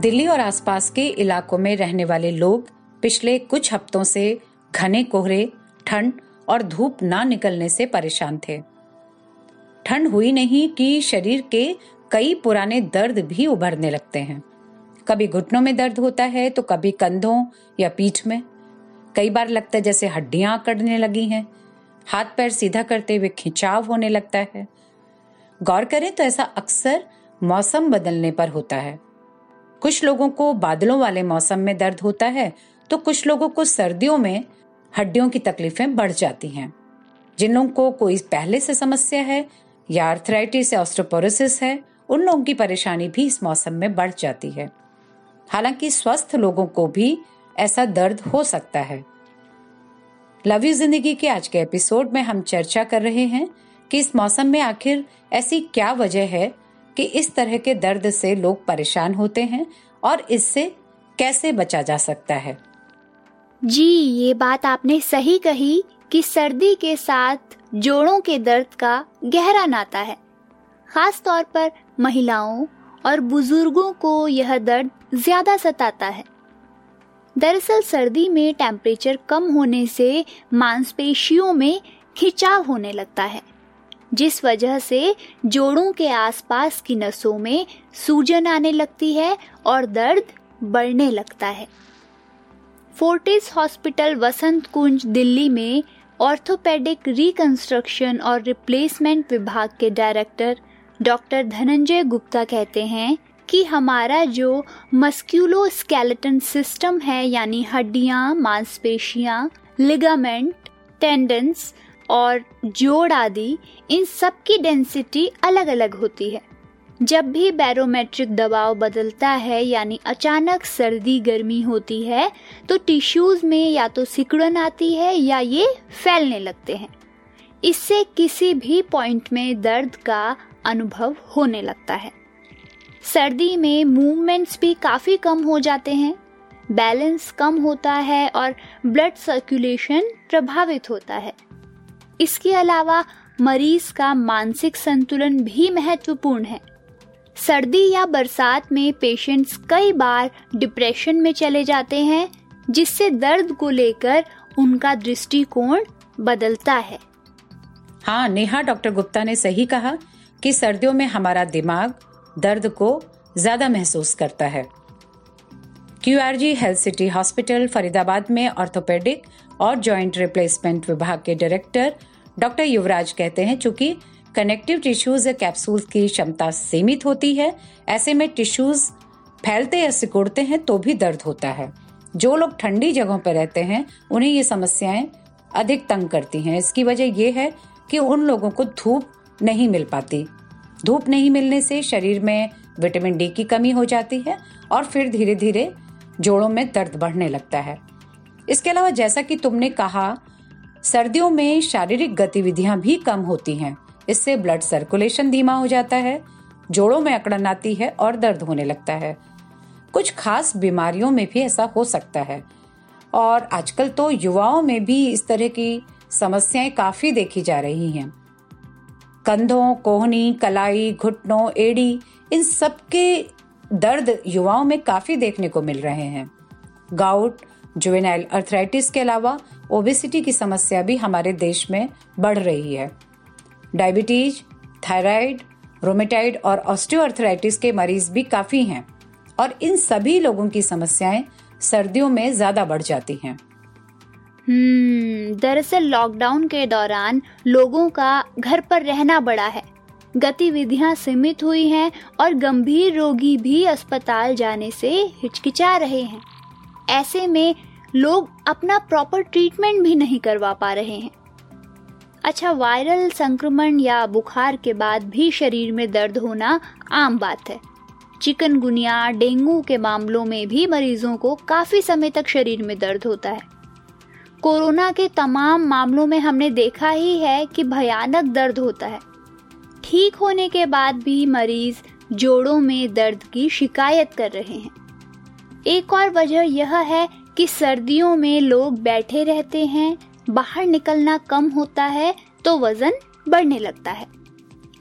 दिल्ली और आसपास के इलाकों में रहने वाले लोग पिछले कुछ हफ्तों से घने कोहरे, ठंड और धूप ना निकलने से परेशान थे। ठंड हुई नहीं कि शरीर के कई पुराने दर्द भी उभरने लगते हैं। कभी घुटनों में दर्द होता है तो कभी कंधों या पीठ में। कई बार लगता है जैसे हड्डियाँ अकड़ने लगी हैं। हाथ पैर सीधा करते हुए खिंचाव होने लगता है। गौर करें तो ऐसा अक्सर मौसम बदलने पर होता है। कुछ लोगों को बादलों वाले मौसम में दर्द होता है तो कुछ लोगों को सर्दियों में हड्डियों की तकलीफें बढ़ जाती हैं। जिन लोगों को कोई पहले से समस्या है या आर्थराइटिस या ऑस्ट्रोपोरोसिस है, उन लोगों की परेशानी भी इस मौसम में बढ़ जाती है। हालाँकि स्वस्थ लोगों को भी ऐसा दर्द हो सकता है। लव यू ज़िंदगी के आज के एपिसोड में हम चर्चा कर रहे हैं कि इस मौसम में आखिर ऐसी क्या वजह है कि इस तरह के दर्द से लोग परेशान होते हैं और इससे कैसे बचा जा सकता है? जी, ये बात आपने सही कही कि सर्दी के साथ जोड़ों के दर्द का गहरा नाता है। खास तौर पर महिलाओं और बुज़ुर्गों को यह दर्द ज़्यादा सताता है। दरअसल सर्दी में टेम्परेचर कम होने से मांसपेशियों में खिंचाव होने लगता है। जिस वजह से जोड़ों के आसपास की नसों में सूजन आने लगती है और दर्द बढ़ने लगता है। फोर्टिस हॉस्पिटल वसंत कुंज दिल्ली में ऑर्थोपेडिक रिकंस्ट्रक्शन और रिप्लेसमेंट विभाग के डायरेक्टर डॉक्टर धनंजय गुप्ता कहते हैं कि हमारा जो मस्क्यूलो स्केलेटन सिस्टम है, यानी हड्डियाँ, मांसपेशियाँ, लिगामेंट टेंडेंस और जोड़ आदि, इन सब की डेंसिटी अलग अलग होती है। जब भी बैरोमेट्रिक दबाव बदलता है, यानी अचानक सर्दी, गर्मी होती है तो टिश्यूज में या तो सिकुड़न आती है या ये फैलने लगते हैं। इससे किसी भी पॉइंट में दर्द का अनुभव होने लगता है। सर्दी में मूवमेंट्स भी काफ़ी कम हो जाते हैं बैलेंस कम होता है और ब्लड सर्कुलेशन प्रभावित होता है। इसके अलावा मरीज़ का मानसिक संतुलन भी महत्वपूर्ण है। सर्दी या बरसात में पेशेंट्स कई बार डिप्रेशन में चले जाते हैं, जिससे दर्द को लेकर उनका दृष्टिकोण बदलता है। हाँ नेहा डॉक्टर गुप्ता ने सही कहा कि सर्दियों में हमारा दिमाग दर्द को ज़्यादा महसूस करता है। QRG health city hospital, Faridabad में ऑर्थोपेडिक और जॉइंट रिप्लेसमेंट विभाग के डायरेक्टर डॉक्टर युवराज कहते हैं, चूँकि कनेक्टिव टिश्यूज या कैप्सूल्स की क्षमता सीमित होती है, ऐसे में टिश्यूज फैलते या सिकुड़ते हैं तो भी दर्द होता है। जो लोग ठंडी जगहों पर रहते हैं, उन्हें ये समस्याएँ अधिक तंग करती हैं। इसकी वजह यह है कि उन लोगों को धूप नहीं मिल पाती। धूप नहीं मिलने से शरीर में विटामिन डी की कमी हो जाती है और फिर धीरे धीरे जोड़ों में दर्द बढ़ने लगता है। इसके अलावा जैसा कि तुमने कहा, सर्दियों में शारीरिक गतिविधियाँ भी कम होती हैं। इससे ब्लड सर्कुलेशन धीमा हो जाता है, जोड़ों में अकड़न आती है और दर्द होने लगता है। कुछ खास बीमारियों में भी ऐसा हो सकता है। और आजकल तो युवाओं में भी इस तरह की समस्याएँ काफ़ी देखी जा रही हैं। कंधों, कोहनी, कलाई, घुटनों, एड़ी, इन सब के दर्द युवाओं में काफ़ी देखने को मिल रहे हैं। गाउट जुवेनाइल अर्थराइटिस के अलावा ओबेसिटी की समस्या भी हमारे देश में बढ़ रही है। डायबिटीज़ थायराइड रोमेटाइड और ऑस्टियोआर्थराइटिस के मरीज़ भी काफ़ी हैं और इन सभी लोगों की समस्याएँ सर्दियों में ज़्यादा बढ़ जाती हैं। हम्म दरअसल लॉकडाउन के दौरान लोगों का घर पर रहना बड़ा है। गतिविधियाँ सीमित हुई हैं और गंभीर रोगी भी अस्पताल जाने से हिचकिचा रहे हैं। ऐसे में लोग अपना प्रॉपर ट्रीटमेंट भी नहीं करवा पा रहे हैं। अच्छा वायरल संक्रमण या बुखार के बाद भी शरीर में दर्द होना आम बात है। चिकनगुनिया, डेंगू के मामलों में भी मरीजों को काफ़ी समय तक शरीर में दर्द होता है। कोरोना के तमाम मामलों में हमने देखा ही है कि भयानक दर्द होता है। ठीक होने के बाद भी मरीज़ जोड़ों में दर्द की शिकायत कर रहे हैं। एक और वजह यह है कि सर्दियों में लोग बैठे रहते हैं, बाहर निकलना कम होता है तो वज़न बढ़ने लगता है।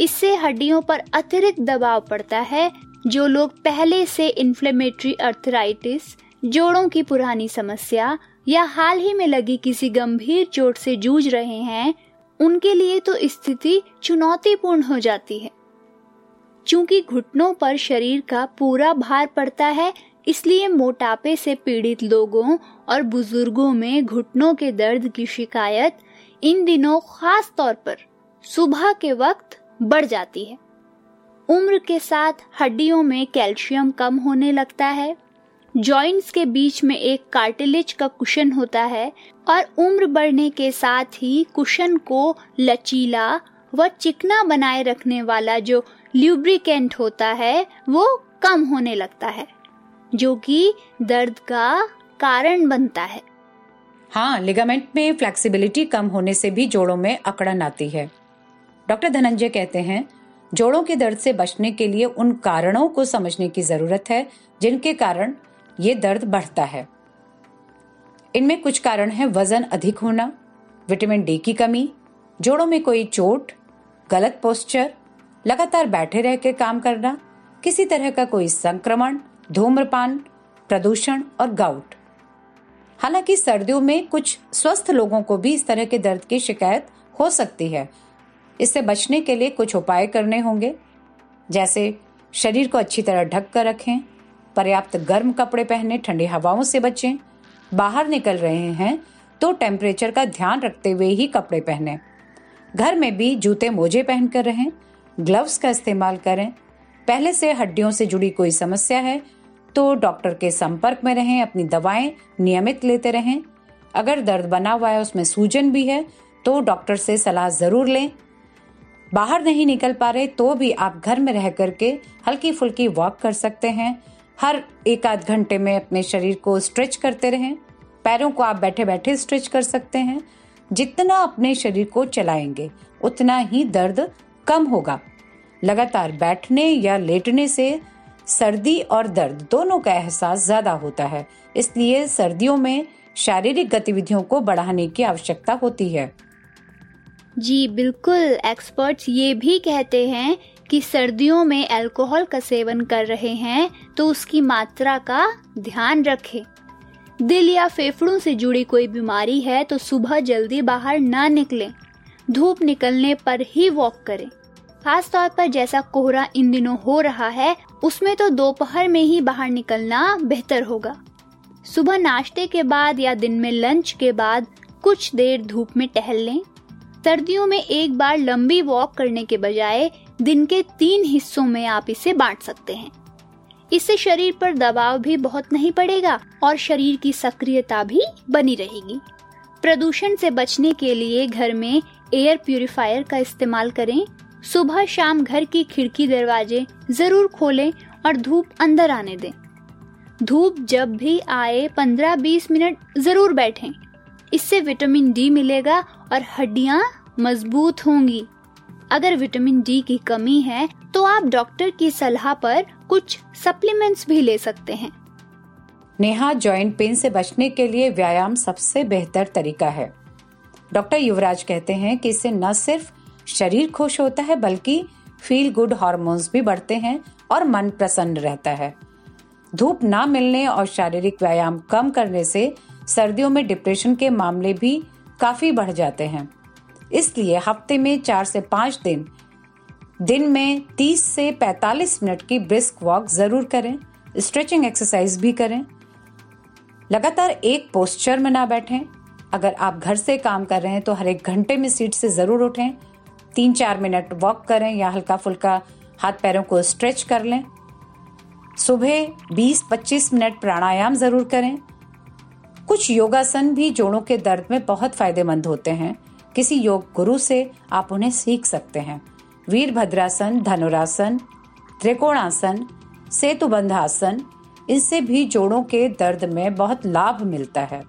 इससे हड्डियों पर अतिरिक्त दबाव पड़ता है, जो लोग पहले से इन्फ्लेमेटरी अर्थराइटिस जोड़ों की पुरानी समस्या या हाल ही में लगी किसी गंभीर चोट से जूझ रहे हैं उनके लिए तो स्थिति चुनौतीपूर्ण हो जाती है। चूँकि घुटनों पर शरीर का पूरा भार पड़ता है, इसलिए मोटापे से पीड़ित लोगों और बुज़ुर्गों में घुटनों के दर्द की शिकायत इन दिनों खास तौर पर सुबह के वक्त बढ़ जाती है। उम्र के साथ हड्डियों में कैल्शियम कम होने लगता है। जॉइंट्स के बीच में एक कार्टिलेज का कुशन होता है और उम्र बढ़ने के साथ ही कुशन को लचीला व चिकना बनाए रखने वाला जो ल्यूब्रिकेंट होता है, वो कम होने लगता है, जो कि दर्द का कारण बनता है। हाँ लिगामेंट में फ्लेक्सिबिलिटी कम होने से भी जोड़ों में अकड़न आती है। डॉक्टर धनंजय कहते हैं, जोड़ों के दर्द से बचने के लिए उन कारणों को समझने की ज़रूरत है, जिनके कारण ये दर्द बढ़ता है। इनमें कुछ कारण है, वज़न अधिक होना, विटामिन डी की कमी, जोड़ों में कोई चोट, गलत पोस्चर लगातार बैठे रह के काम करना, किसी तरह का कोई संक्रमण, धूम्रपान, प्रदूषण और गाउट हालाँकि सर्दियों में कुछ स्वस्थ लोगों को भी इस तरह के दर्द की शिकायत हो सकती है। इससे बचने के लिए कुछ उपाय करने होंगे, जैसे शरीर को अच्छी तरह ढक कर रखें पर्याप्त गर्म कपड़े पहने, ठंडी हवाओं से बचें, बाहर निकल रहे हैं तो टेम्परेचर का ध्यान रखते हुए ही कपड़े पहने। घर में भी जूते मोजे पहनकर रहें ग्लव्स का इस्तेमाल करें। पहले से हड्डियों से जुड़ी कोई समस्या है तो डॉक्टर के संपर्क में रहें, अपनी दवाएँ नियमित लेते रहें। अगर दर्द बना हुआ है, उसमें सूजन भी है तो डॉक्टर से सलाह ज़रूर लें। बाहर नहीं निकल पा रहे तो भी आप घर में रह करके हल्की फुल्की वॉक कर सकते हैं। हर एक आध घंटे में अपने शरीर को स्ट्रेच करते रहें। पैरों को आप बैठे बैठे स्ट्रेच कर सकते हैं। जितना अपने शरीर को चलाएँगे, उतना ही दर्द कम होगा। लगातार बैठने या लेटने से सर्दी और दर्द दोनों का एहसास ज़्यादा होता है। इसलिए सर्दियों में शारीरिक गतिविधियों को बढ़ाने की आवश्यकता होती है। जी, बिल्कुल। एक्सपर्ट्स ये भी कहते हैं कि सर्दियों में अल्कोहल का सेवन कर रहे हैं तो उसकी मात्रा का ध्यान रखें। दिल या फेफड़ों से जुड़ी कोई बीमारी है तो सुबह जल्दी बाहर ना निकलें। धूप निकलने पर ही वॉक करें। खास तौर पर जैसा कोहरा इन दिनों हो रहा है, उसमें तो दोपहर में ही बाहर निकलना बेहतर होगा। सुबह नाश्ते के बाद या दिन में लंच के बाद कुछ देर धूप में टहल लें। सर्दियों में एक बार लंबी वॉक करने के बजाय दिन के तीन हिस्सों में आप इसे बांट सकते हैं। इससे शरीर पर दबाव भी बहुत नहीं पड़ेगा और शरीर की सक्रियता भी बनी रहेगी। प्रदूषण से बचने के लिए घर में एयर प्यूरिफायर का इस्तेमाल करें। सुबह शाम घर की खिड़की दरवाजे ज़रूर खोलें और धूप अंदर आने दें। धूप जब भी आए 15-20 मिनट ज़रूर बैठें। इससे विटामिन डी मिलेगा और हड्डियाँ मज़बूत होंगी। अगर विटामिन डी की कमी है तो आप डॉक्टर की सलाह पर कुछ सप्लीमेंट्स भी ले सकते हैं। नेहा जॉइंट पेन से बचने के लिए व्यायाम सबसे बेहतर तरीका है। डॉक्टर युवराज कहते हैं कि इससे न सिर्फ़ शरीर खुश होता है, बल्कि फील गुड हार्मोन्स भी बढ़ते हैं और मन प्रसन्न रहता है। धूप ना मिलने और शारीरिक व्यायाम कम करने से सर्दियों में डिप्रेशन के मामले भी काफ़ी बढ़ जाते हैं। इसलिए हफ़्ते में चार से पाँच दिन दिन में 30 से 45 मिनट की ब्रिस्क वॉक ज़रूर करें, स्ट्रेचिंग एक्सरसाइज भी करें। लगातार एक पोस्चर में ना बैठें। अगर आप घर से काम कर रहे हैं तो हर एक घंटे में सीट से ज़रूर उठें। तीन चार मिनट वॉक करें या हल्का फुल्का हाथ पैरों को स्ट्रेच कर लें। सुबह 20-25 मिनट प्राणायाम ज़रूर करें। कुछ योगासन भी जोड़ों के दर्द में बहुत फ़ायदेमंद होते हैं। किसी योग गुरु से आप उन्हें सीख सकते हैं। वीरभद्रासन, धनुरासन, त्रिकोणासन सेतुबंध आसन इससे भी जोड़ों के दर्द में बहुत लाभ मिलता है।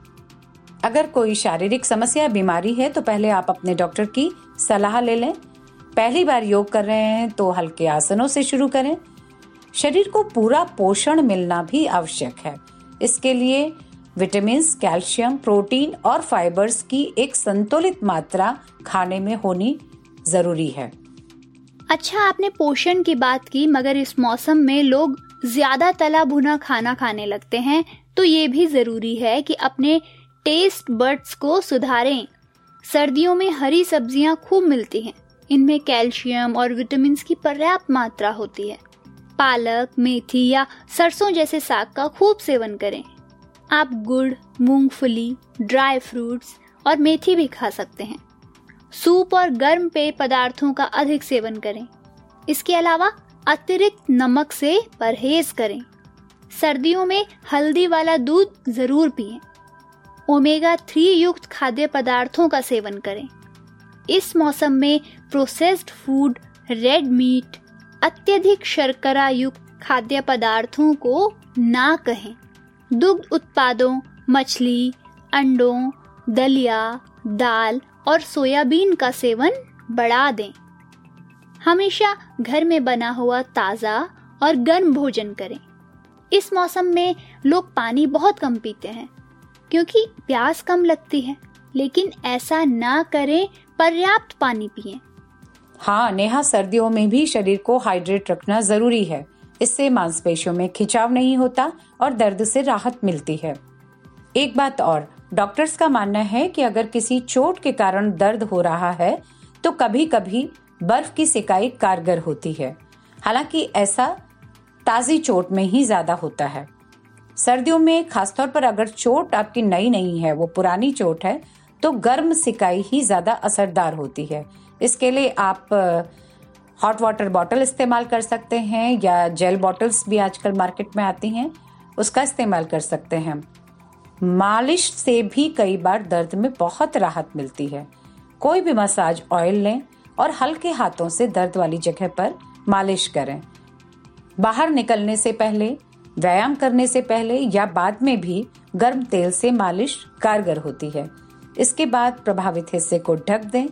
अगर कोई शारीरिक समस्या, बीमारी है तो पहले आप अपने डॉक्टर की सलाह ले लें। पहली बार योग कर रहे हैं तो हल्के आसनों से शुरू करें। शरीर को पूरा पोषण मिलना भी आवश्यक है। इसके लिए विटामिन कैल्शियम, प्रोटीन और फाइबर्स की एक संतुलित मात्रा खाने में होनी ज़रूरी है। अच्छा आपने पोषण की बात की, मगर इस मौसम में लोग ज़्यादा तला भुना खाना खाने लगते हैं तो ये भी ज़रूरी है कि अपने टेस्ट बर्ड्स को सुधारें। सर्दियों में हरी सब्ज़ियाँ खूब मिलती हैं। इनमें कैल्शियम और विटामिन की पर्याप्त मात्रा होती है। पालक, मेथी या सरसों जैसे साग का खूब सेवन करें। आप गुड़, मूंगफली ड्राई फ्रूट्स और मेथी भी खा सकते हैं। सूप और गर्म पेय पदार्थों का अधिक सेवन करें। इसके अलावा अतिरिक्त नमक से परहेज करें। सर्दियों में हल्दी वाला दूध ज़रूर पिए। ओमेगा थ्री युक्त खाद्य पदार्थों का सेवन करें। इस मौसम में प्रोसेस्ड फ़ूड रेड मीट अत्यधिक शर्करा युक्त खाद्य पदार्थों को ना कहें। दुग्ध उत्पादों, मछली, अंडों, दलिया, दाल और सोयाबीन का सेवन बढ़ा दें। हमेशा घर में बना हुआ ताज़ा और गर्म भोजन करें। इस मौसम में लोग पानी बहुत कम पीते हैं, क्योंकि प्यास कम लगती है, लेकिन ऐसा ना करें, पर्याप्त पानी पिए। हाँ नेहा सर्दियों में भी शरीर को हाइड्रेट रखना ज़रूरी है। इससे मांसपेशियों में खिंचाव नहीं होता और दर्द से राहत मिलती है। एक बात और, डॉक्टर्स का मानना है कि अगर किसी चोट के कारण दर्द हो रहा है तो कभी कभी बर्फ़ की सिकाई कारगर होती है। हालाँकि ऐसा ताजी चोट में ही ज़्यादा होता है। सर्दियों में खासतौर पर अगर चोट आपकी नई नहीं है, वो पुरानी चोट है तो गर्म सिकाई ही ज़्यादा असरदार होती है। इसके लिए आप हॉट वाटर बॉटल इस्तेमाल कर सकते हैं या जेल बॉटल्स भी आजकल मार्केट में आती हैं, उसका इस्तेमाल कर सकते हैं। मालिश से भी कई बार दर्द में बहुत राहत मिलती है। कोई भी मसाज ऑयल लें और हल्के हाथों से दर्द वाली जगह पर मालिश करें। बाहर निकलने से पहले, व्यायाम करने से पहले या बाद में भी गर्म तेल से मालिश कारगर होती है। इसके बाद प्रभावित हिस्से को ढक दें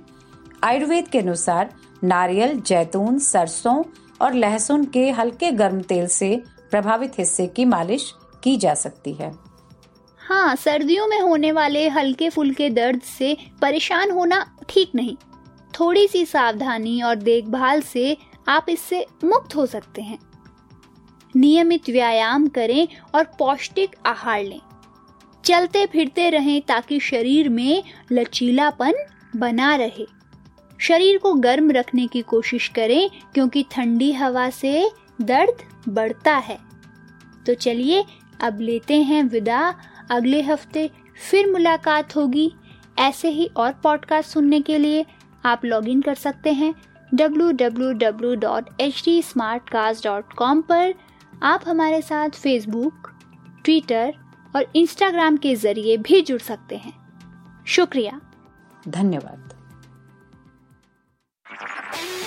आयुर्वेद के अनुसार नारियल, जैतून, सरसों और लहसुन के हल्के गर्म तेल से प्रभावित हिस्से की मालिश की जा सकती है। हाँ सर्दियों में होने वाले हल्के फुल्के दर्द से परेशान होना ठीक नहीं। थोड़ी सी सावधानी और देखभाल से आप इससे मुक्त हो सकते हैं। नियमित व्यायाम करें और पौष्टिक आहार लें। चलते फिरते रहें ताकि शरीर में लचीलापन बना रहे। शरीर को गर्म रखने की कोशिश करें, क्योंकि ठंडी हवा से दर्द बढ़ता है। तो चलिए, अब लेते हैं विदा। अगले हफ़्ते फिर मुलाकात होगी। ऐसे ही और पॉडकास्ट सुनने के लिए आप लॉग इन कर सकते हैं www.htsmartcast.com पर। आप हमारे साथ फेसबुक ट्विटर और इंस्टाग्राम के ज़रिए भी जुड़ सकते हैं। शुक्रिया। धन्यवाद।